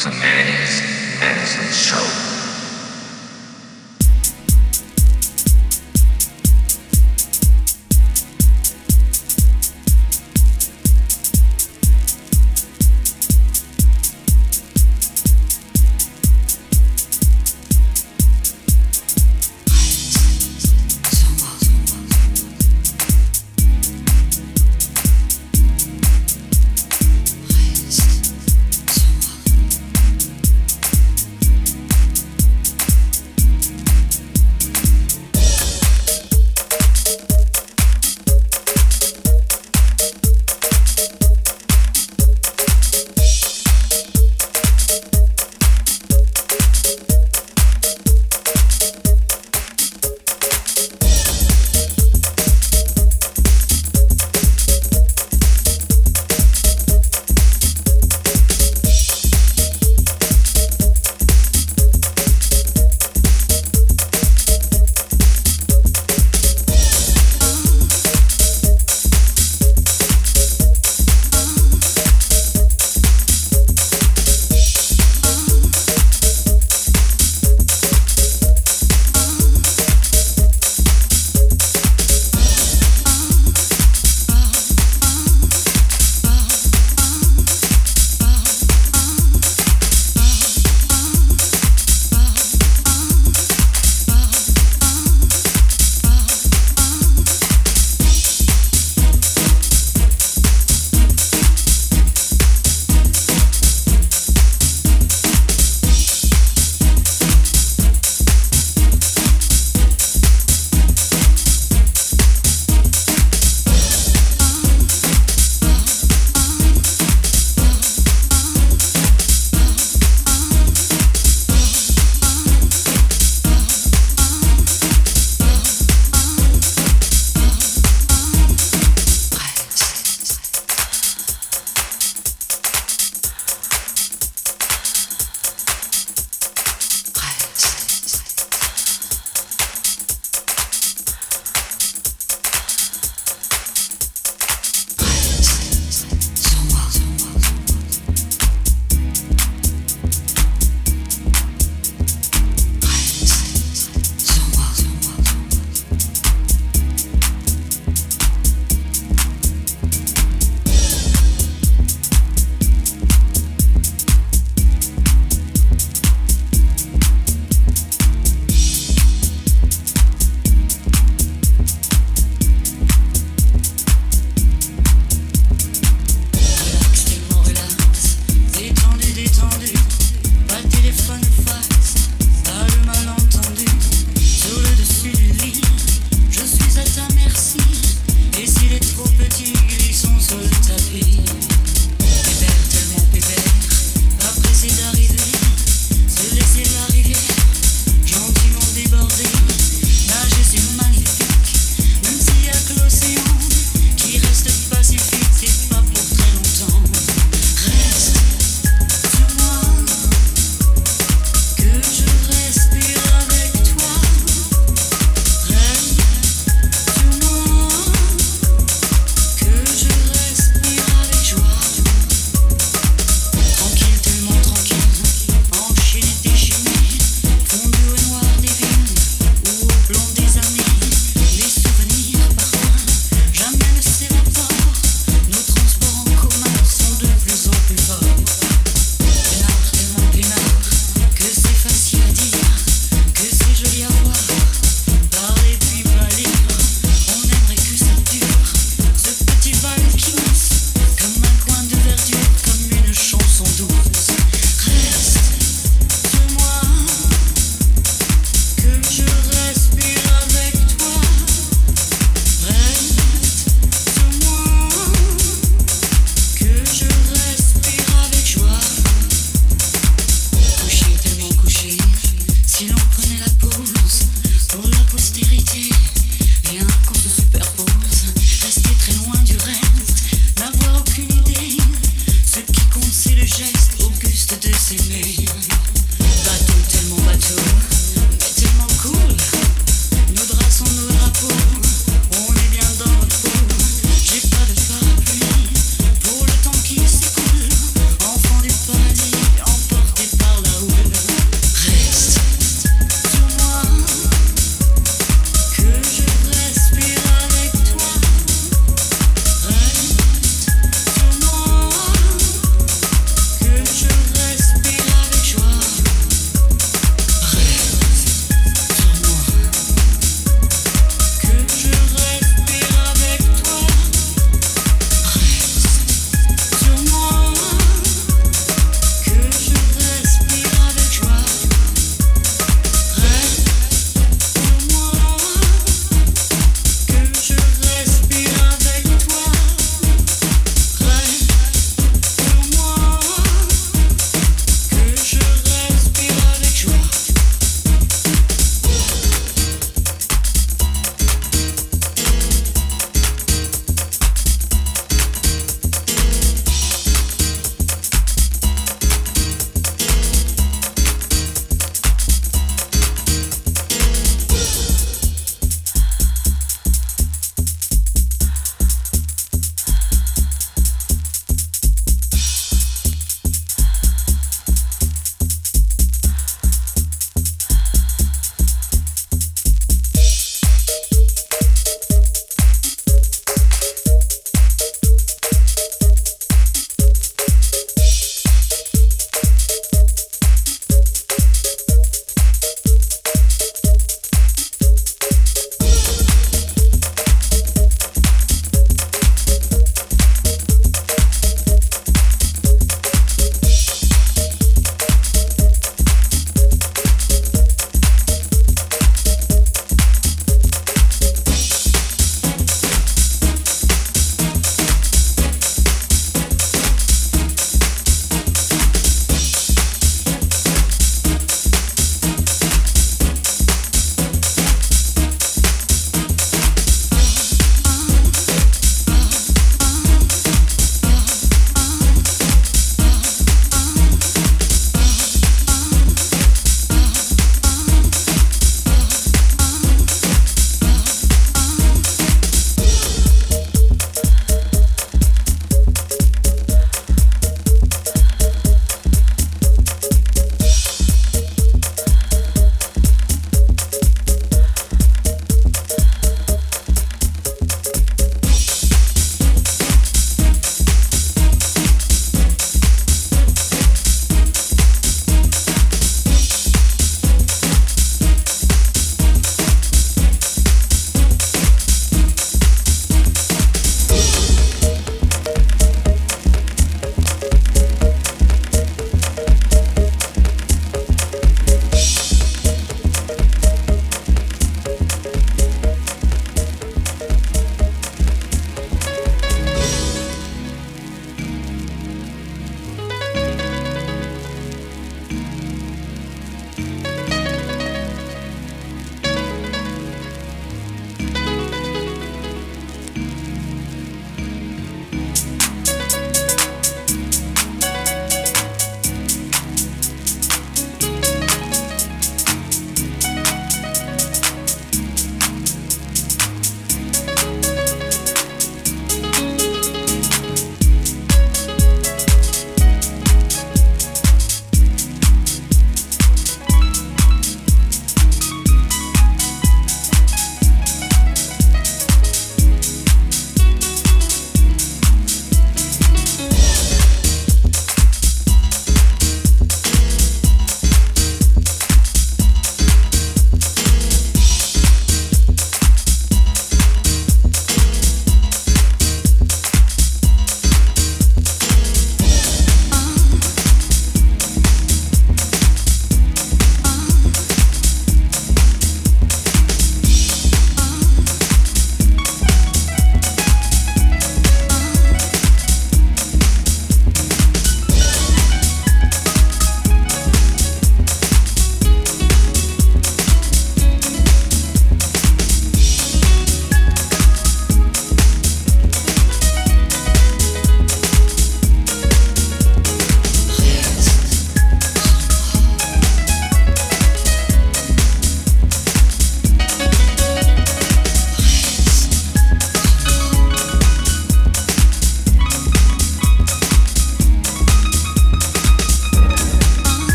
Samani's medicine show.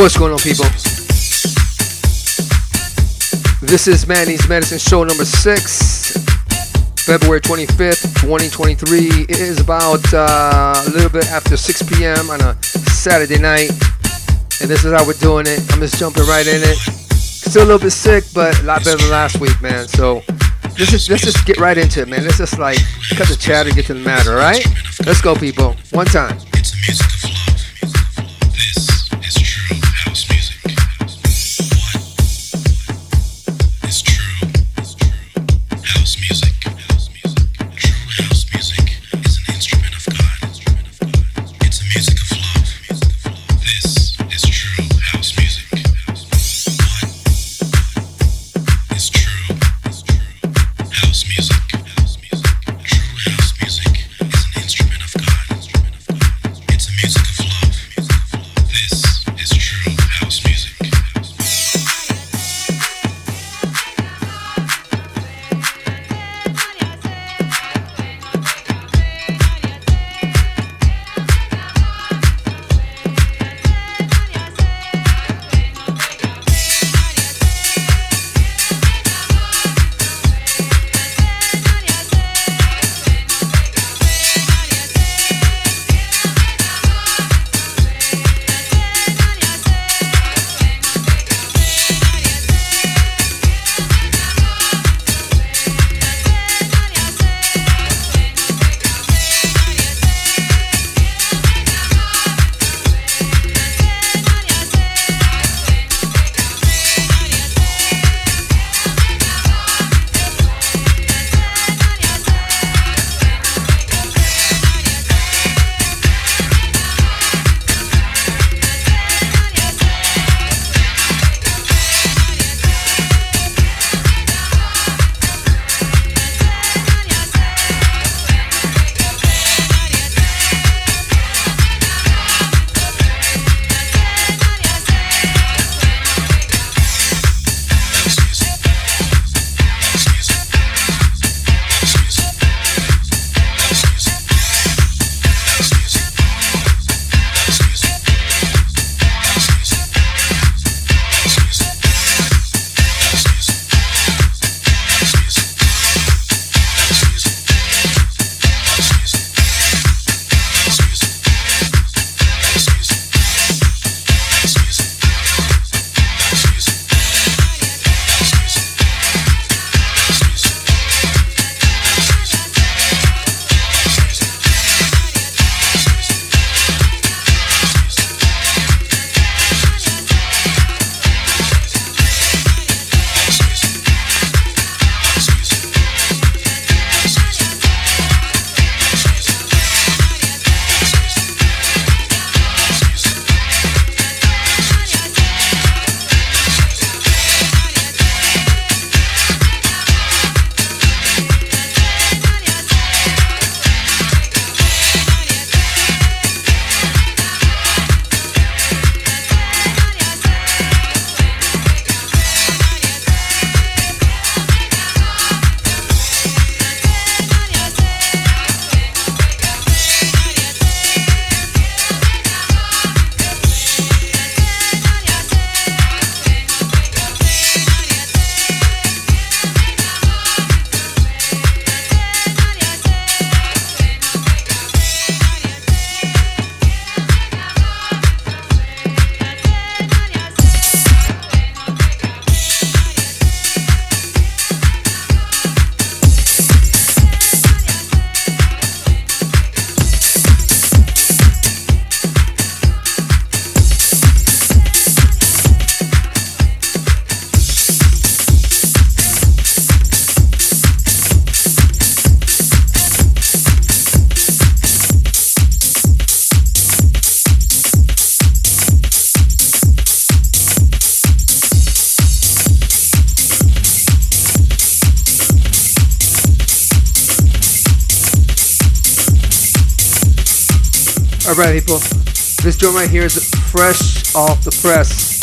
What's going on, people? This is Manny's Medicine Show number six, February 25th, 2023. It is about uh, a little bit after 6 p.m. on a Saturday night, and this is how we're doing it. I'm just jumping right in it. Still a little bit sick, but a lot better than last week, man. So let's just, let's just get right into it, man. Let's just like cut the chatter, get to the matter, all right? Let's go, people. One time. This joint right here is fresh off the press.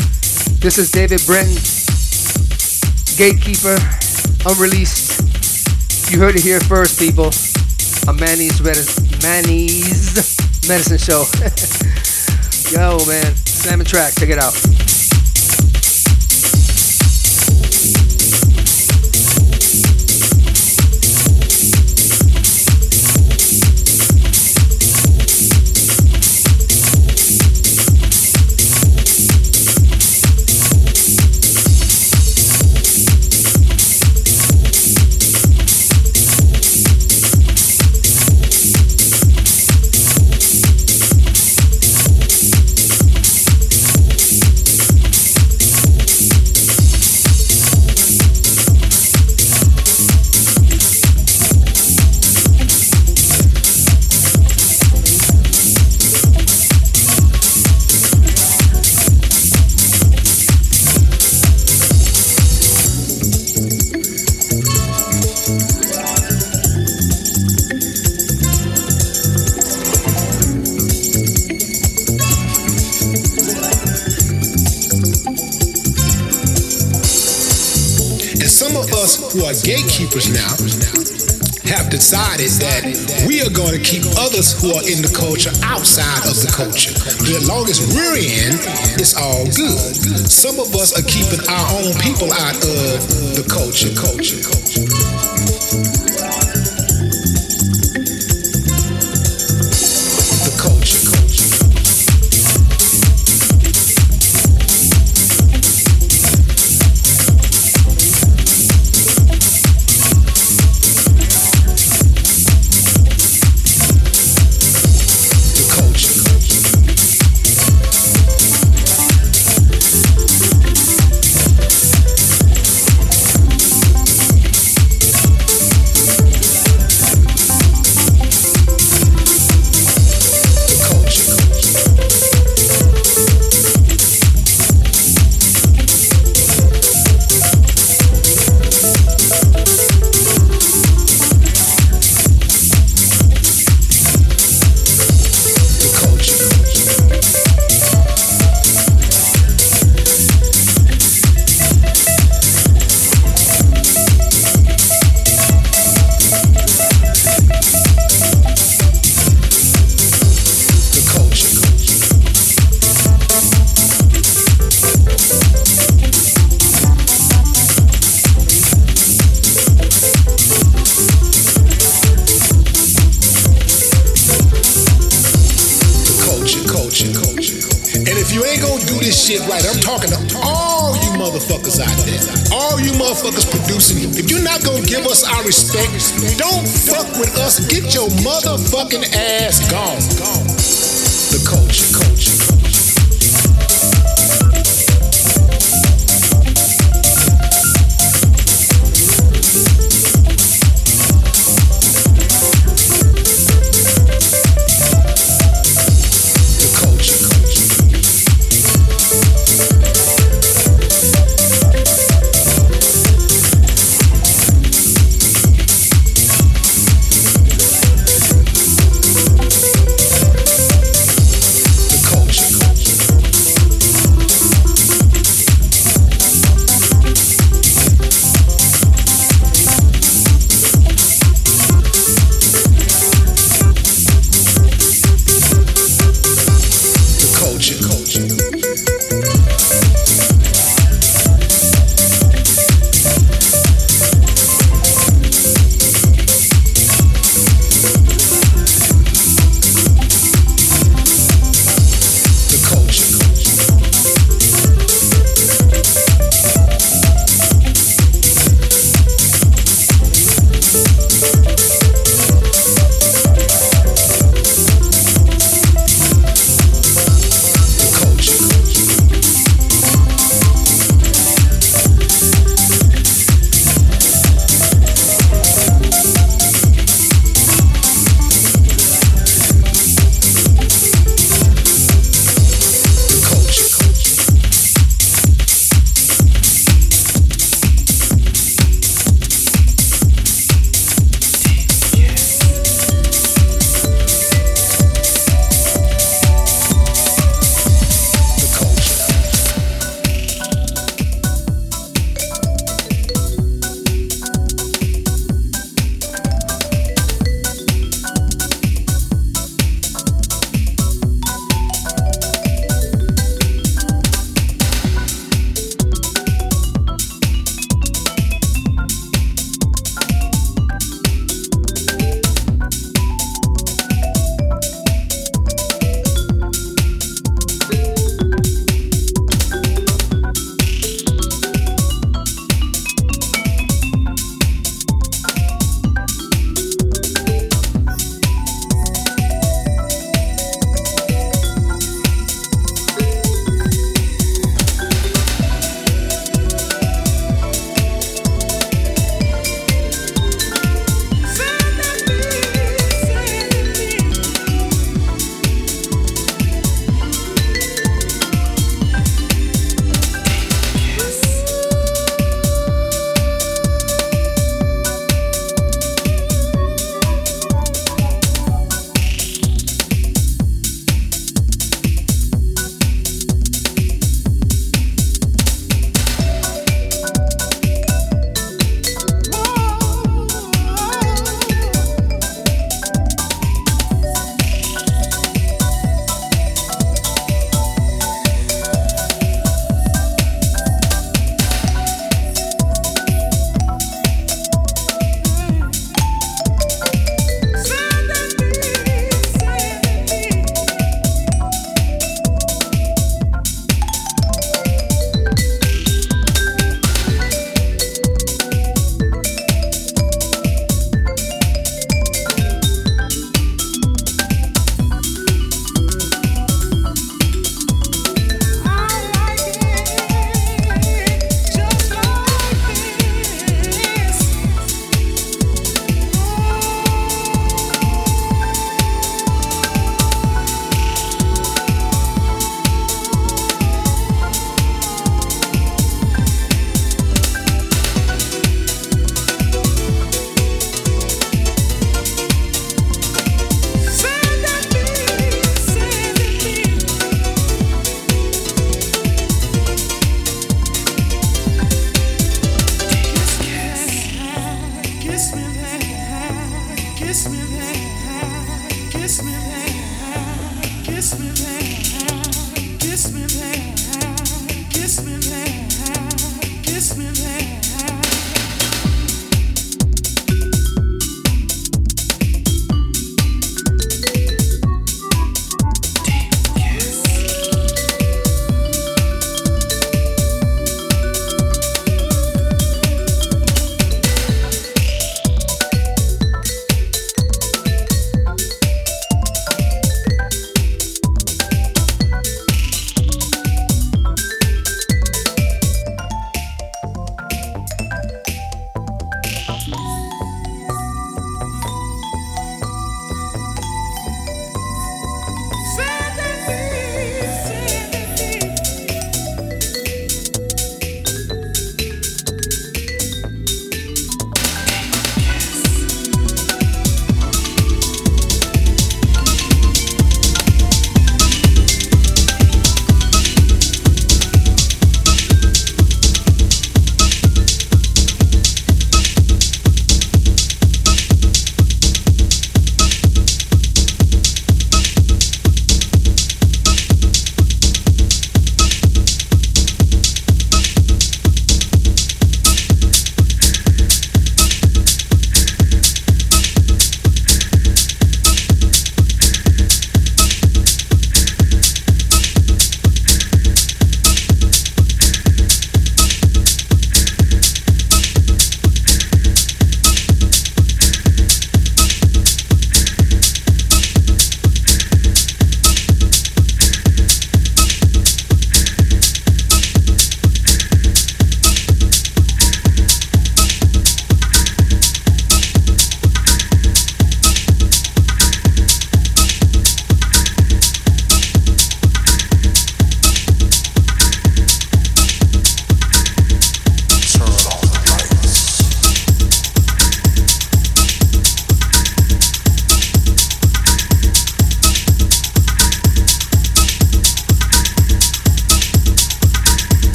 This is David Britton, Gatekeeper, unreleased. You heard it here first, people. A Manny's, Manny's Medicine Show. Yo, man. Slamming track. Check it out. Others who are in the culture outside of the culture. As long as we're in, it's all good. Some of us are keeping our own people out of the. Culture. Culture. culture.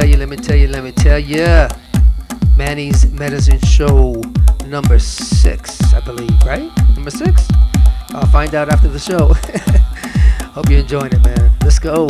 tell you, let me tell you, let me tell you. Manny'z Medicine Show number six, I believe, right? Number six? I'll find out after the show. Hope you're enjoying it, man. Let's go.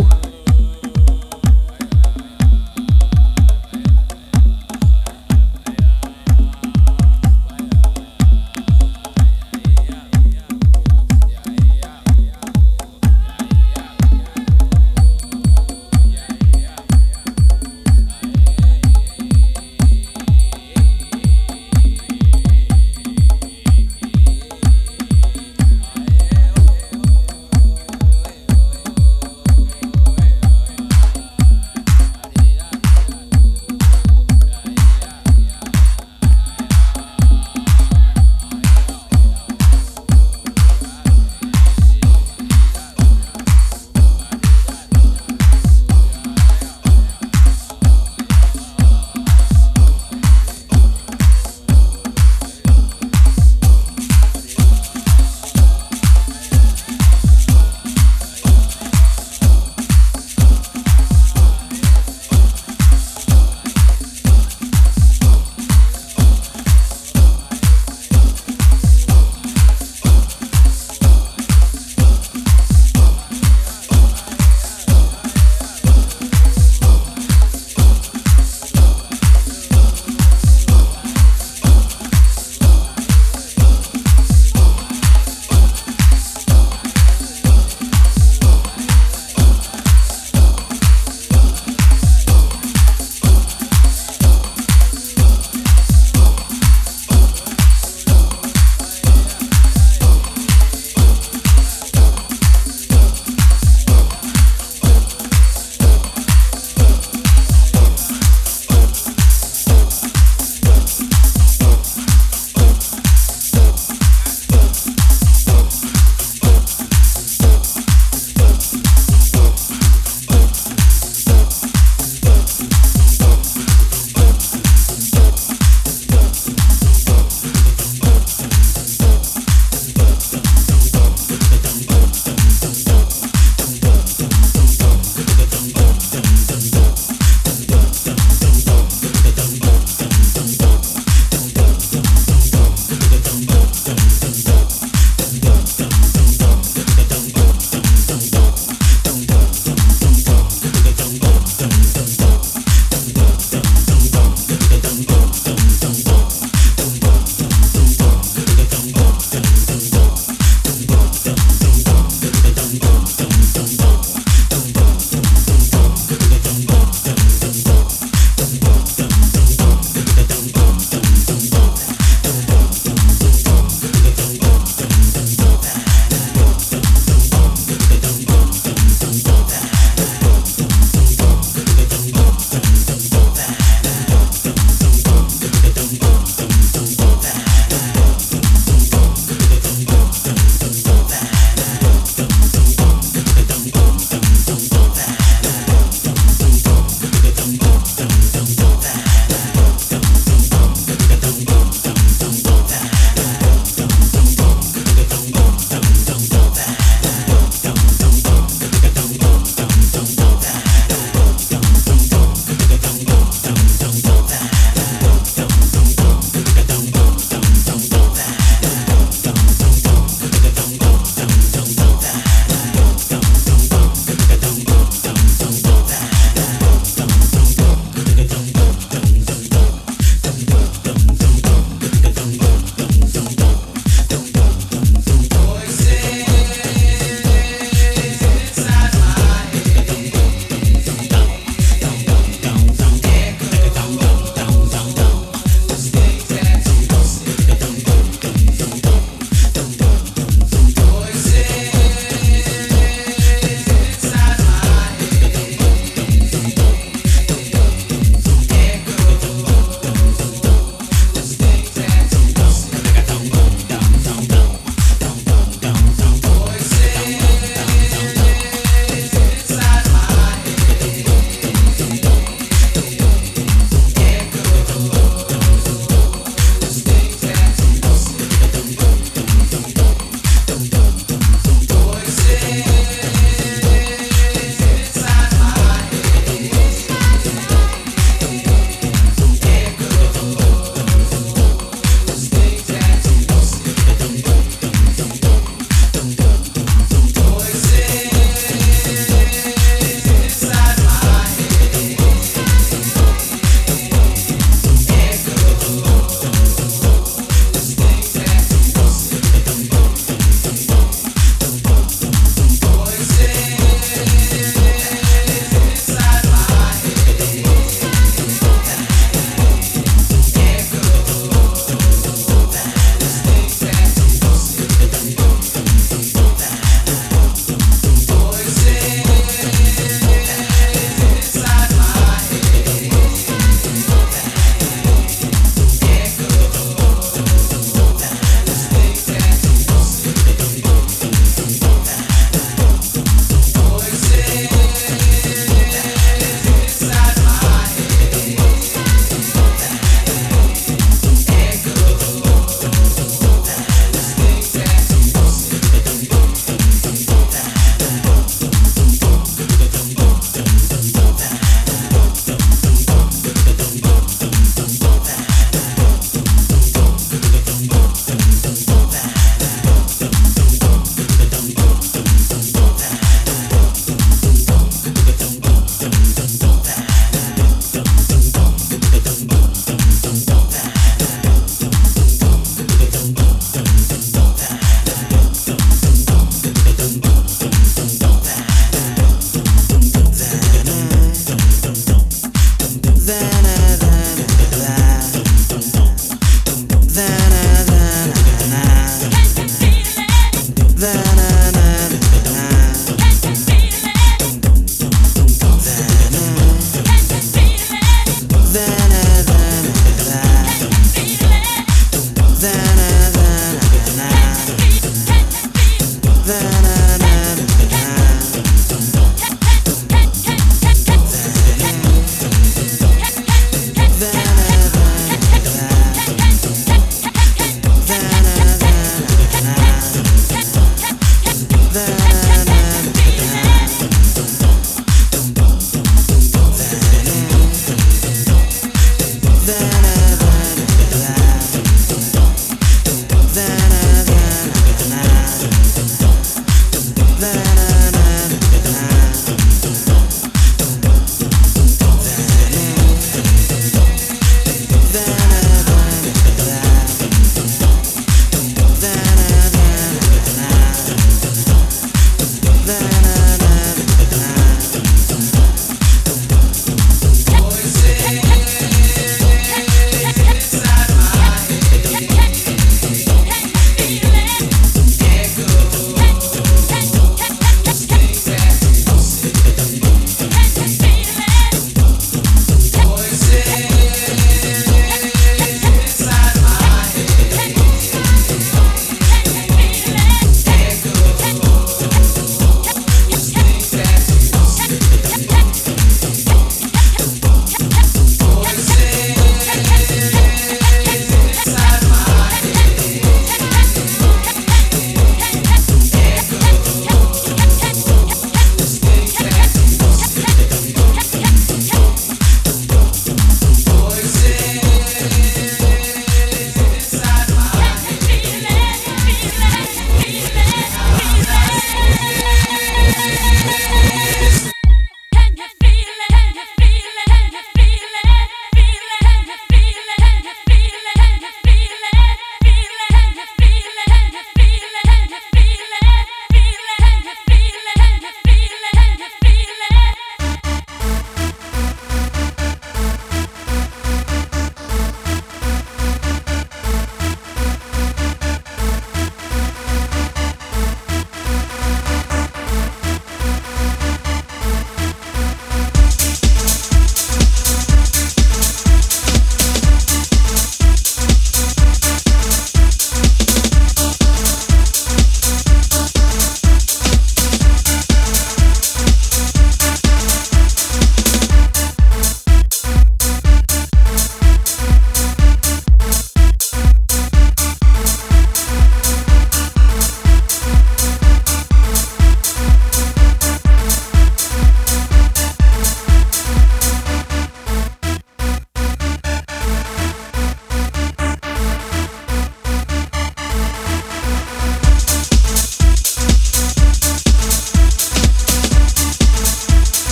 that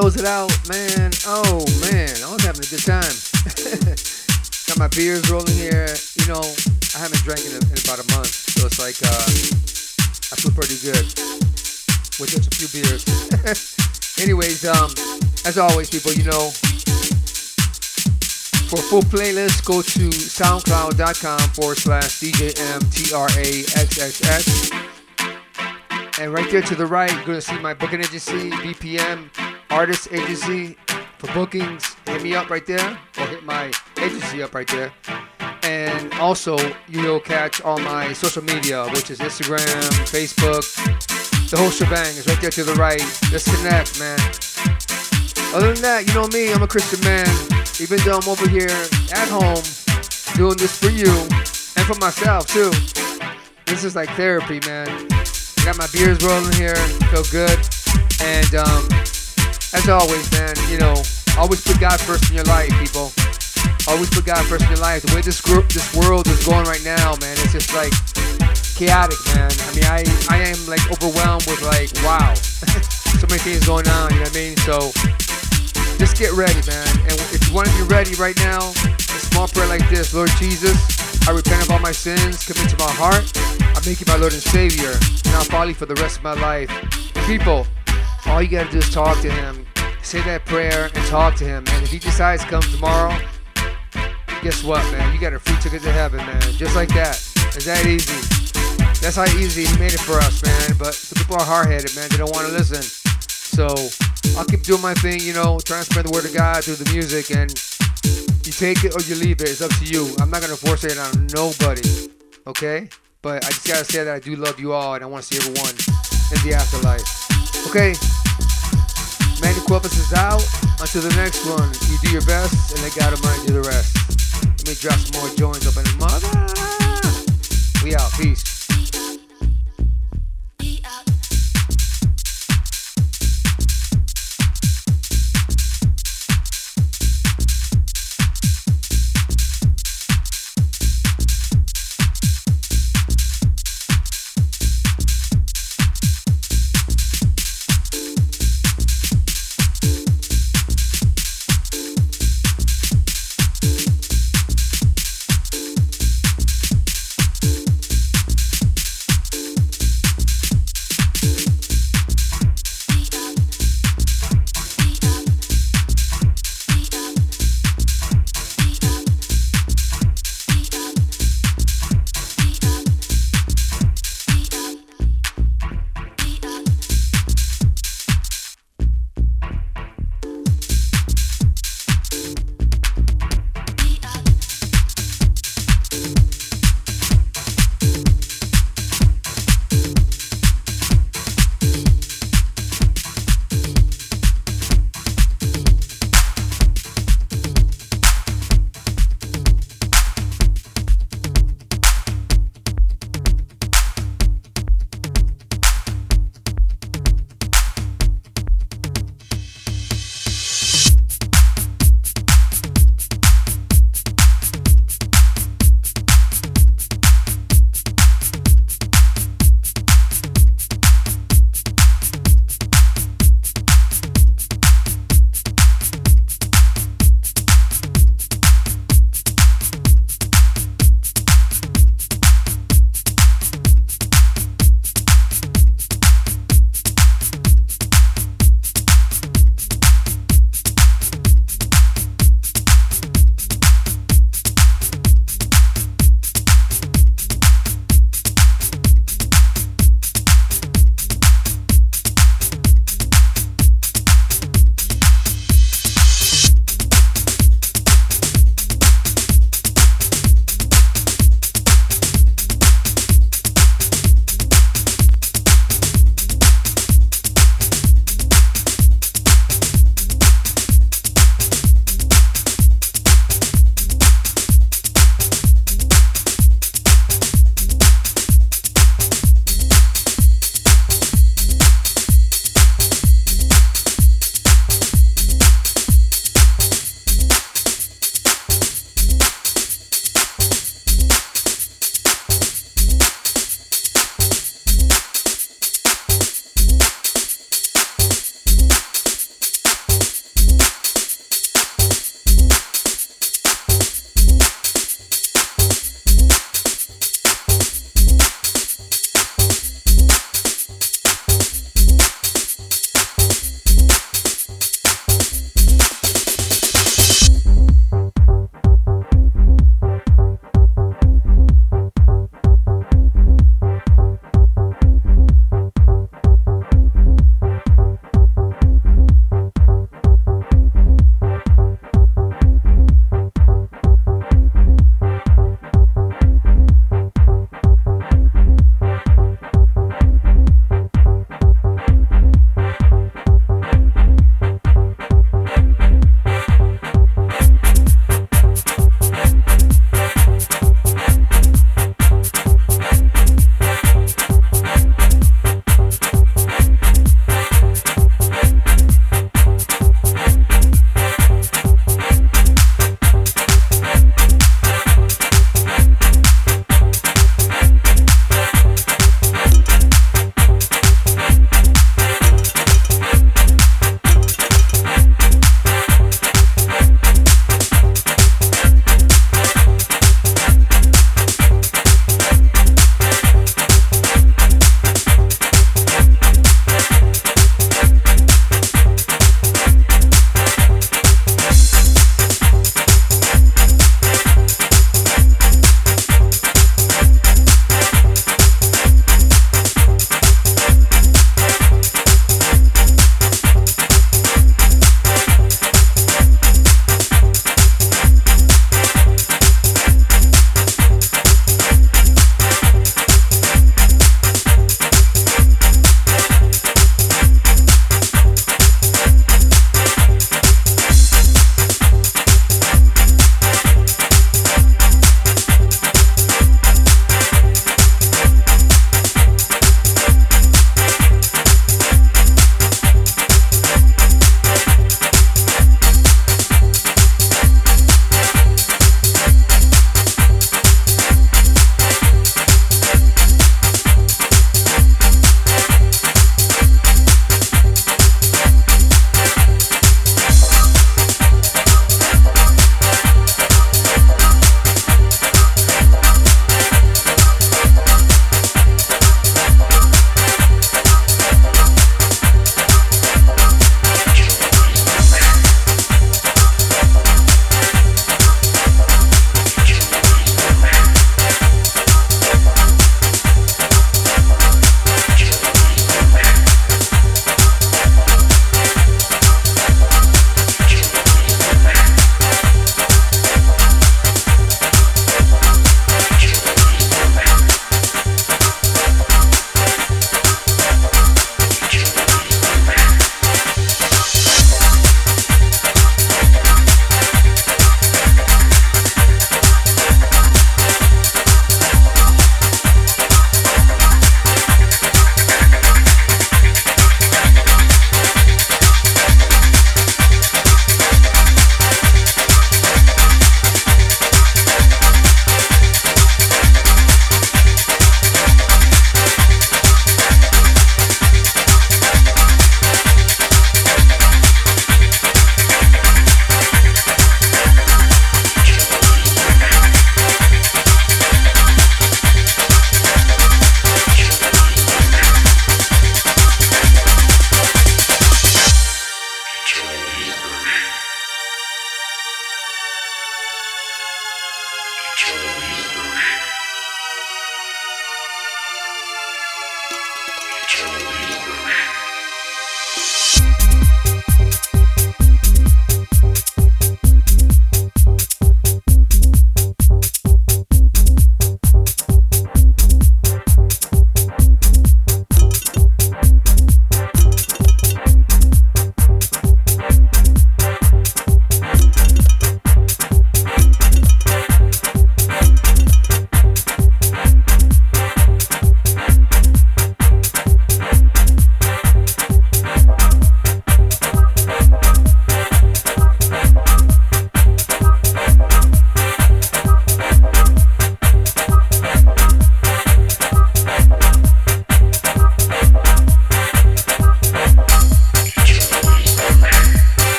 close it out, man. Oh man, I was having a good time. Got my beers rolling here. You know, I haven't drank in, a, in about a month, so it's like uh, I feel pretty good with just a few beers. Anyways, um, as always, people, you know, for full playlist, go to soundcloud.com forward slash DJMTRAXXX. And right there to the right, you're going to see my booking agency, BPM Artist Agency. For bookings, hit me up right there, or hit my agency up right there. And also, you'll catch all my social media, which is Instagram, Facebook, the whole shebang is right there to the right. Let's connect, man. Other than that, you know me, I'm a Christian man. Even though I'm over here at home doing this for you and for myself too. This is like therapy, man. I got my beers rolling here, feel good. And um, as always, man, you know, always put God first in your life, people. Always put God first in your life. The way this group, this world is going right now, man, it's just like chaotic, man. I mean, I, I am like overwhelmed with like, wow, so many things going on. You know what I mean? So just get ready, man. And if you want to be ready right now, a small prayer like this: Lord Jesus, I repent of all my sins, come into my heart. I make you my Lord and Savior, and I'll follow you for the rest of my life. People, all you gotta do is talk to Him. Say that prayer and talk to Him. And if He decides to come tomorrow, guess what, man? You got a free ticket to heaven, man. Just like that. It's that easy. That's how easy He made it for us, man. But people are hard-headed, man. They don't want to listen. So I'll keep doing my thing, you know, trying to spread the word of God through the music, and you take it or you leave it. It's up to you. I'm not gonna force it on nobody, okay? But I just gotta say that I do love you all, and I want to see everyone in the afterlife. Okay, Manny Cuevas is out. Until the next one, you do your best, and let God mind do the rest. Let me drop some more joints up in the mother. We out. Peace.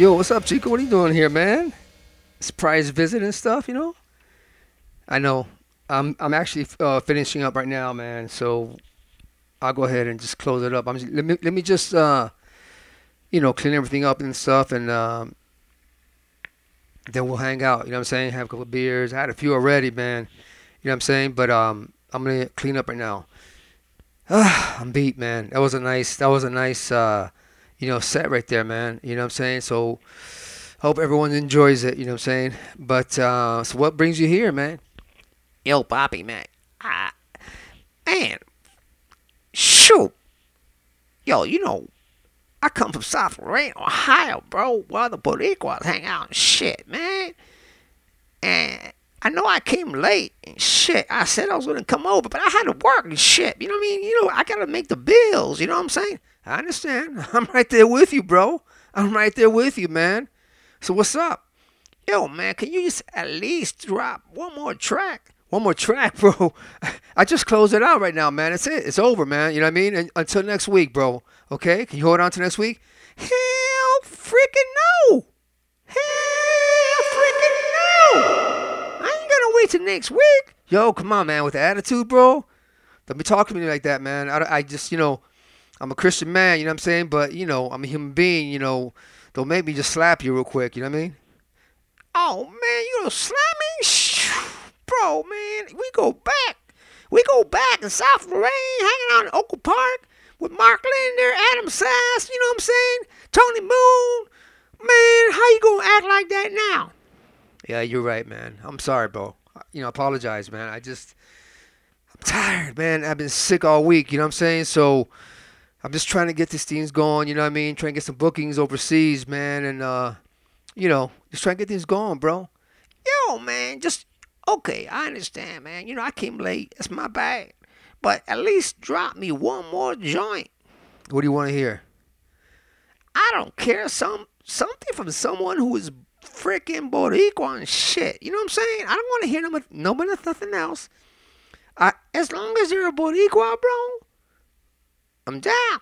Yo, what's up, Chico? What are you doing here, man? Surprise visit and stuff, you know? I know. I'm I'm actually uh, finishing up right now, man. So I'll go ahead and just close it up. I'm just, let me let me just uh, you know clean everything up and stuff, and um, then we'll hang out. You know what I'm saying? Have a couple beers. I had a few already, man. You know what I'm saying? But um, I'm gonna clean up right now. I'm beat, man. That was a nice. That was a nice. Uh, you know, set right there, man. You know what I'm saying? So hope everyone enjoys it, you know what I'm saying? But uh so what brings you here, man? Yo, Bobby, man. I, man, shoot. Yo, you know, I come from South Lorain, Ohio, bro, where the Boricuas hang out and shit, man. And I know I came late and shit. I said I was gonna come over, but I had to work and shit. You know what I mean? You know, I gotta make the bills. You know what I'm saying? I understand. I'm right there with you, bro. I'm right there with you, man. So what's up? Yo, man, can you just at least drop one more track? One more track, bro. I just closed it out right now, man. It's it. It's over, man. You know what I mean? And until next week, bro. Okay? Can you hold on to next week? Hell freaking no! Hell freaking no! I ain't gonna wait till next week. Yo, come on, man. With the attitude, bro. Don't be talking to me like that, man. I, I just, you know, I'm a Christian man, you know what I'm saying? But, you know, I'm a human being, you know. they'll make me just slap you real quick, you know what I mean? Oh, man, you gonna slap me? Bro, man, we go back. We go back in South Lorain, hanging out in Oakland Park with Mark Linder, Adam Sass, you know what I'm saying? Tony Moon. Man, how you gonna act like that now? Yeah, you're right, man. I'm sorry, bro. You know, apologize, man. I just, I'm tired, man. I've been sick all week, you know what I'm saying? So, I'm just trying to get these things going, you know what I mean? Trying to get some bookings overseas, man, and uh, you know, just trying to get things going, bro. Yo, man, just okay. I understand, man. You know, I came late. That's my bad. But at least drop me one more joint. What do you want to hear? I don't care. Some something from someone who is freaking Boricua shit. You know what I'm saying? I don't want to hear no, no nothing else. I, as long as you're a Boricua, bro, I'm down.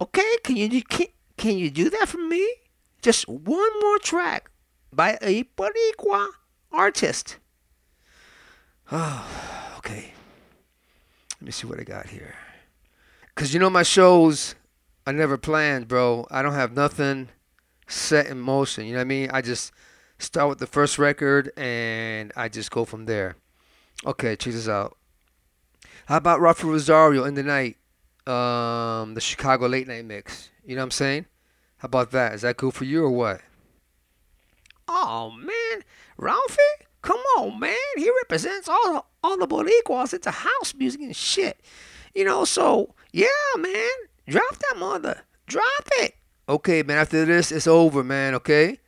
Okay? Can you can, can you do that for me? Just one more track by a Boricua artist. Oh, okay. Let me see what I got here. Cause you know my shows, I never planned, bro. I don't have nothing set in motion. You know what I mean? I just start with the first record and I just go from there. Okay, check this out. How about Ralphi Rosario in the night? Um, the Chicago late night mix. You know what I'm saying? How about that? Is that cool for you or what? Oh man, Ralphie, come on, man. He represents all all the Boricuas into house music and shit. You know, so yeah, man. Drop that mother. Drop it. Okay, man. After this, it's over, man. Okay.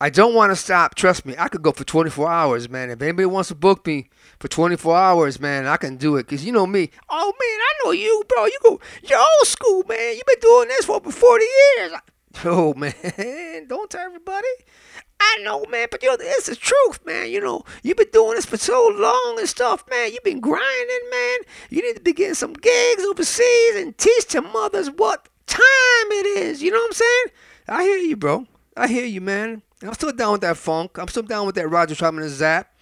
I don't want to stop. Trust me, I could go for 24 hours, man. If anybody wants to book me for 24 hours, man, I can do it. Cause you know me. Oh man, I know you, bro. You go, you're old school, man. You've been doing this for over 40 years. Oh man, don't tell everybody. I know, man, but you know, it's the truth, man. You know, you've been doing this for so long and stuff, man. You've been grinding, man. You need to be getting some gigs overseas and teach your mothers what time it is. You know what I'm saying? I hear you, bro. I hear you, man. I'm still down with that funk. I'm still down with that Roger Troutman and Zapp.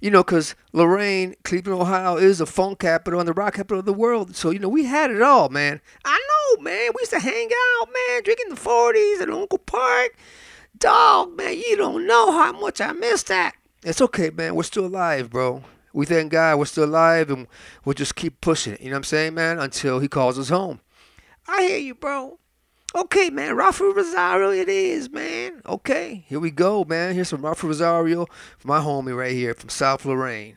You know, because Lorain, Cleveland, Ohio is the funk capital and the rock capital of the world. So, you know, we had it all, man. I know, man. We used to hang out, man, drinking the 40s at Uncle Park. Dog, man, you don't know how much I miss that. It's okay, man. We're still alive, bro. We thank God we're still alive and we'll just keep pushing it. You know what I'm saying, man? Until he calls us home. I hear you, bro. Okay, man. Ralphi Rosario it is, man. Okay, here we go, man. Here's some Ralphi Rosario from my homie right here from South Lorain.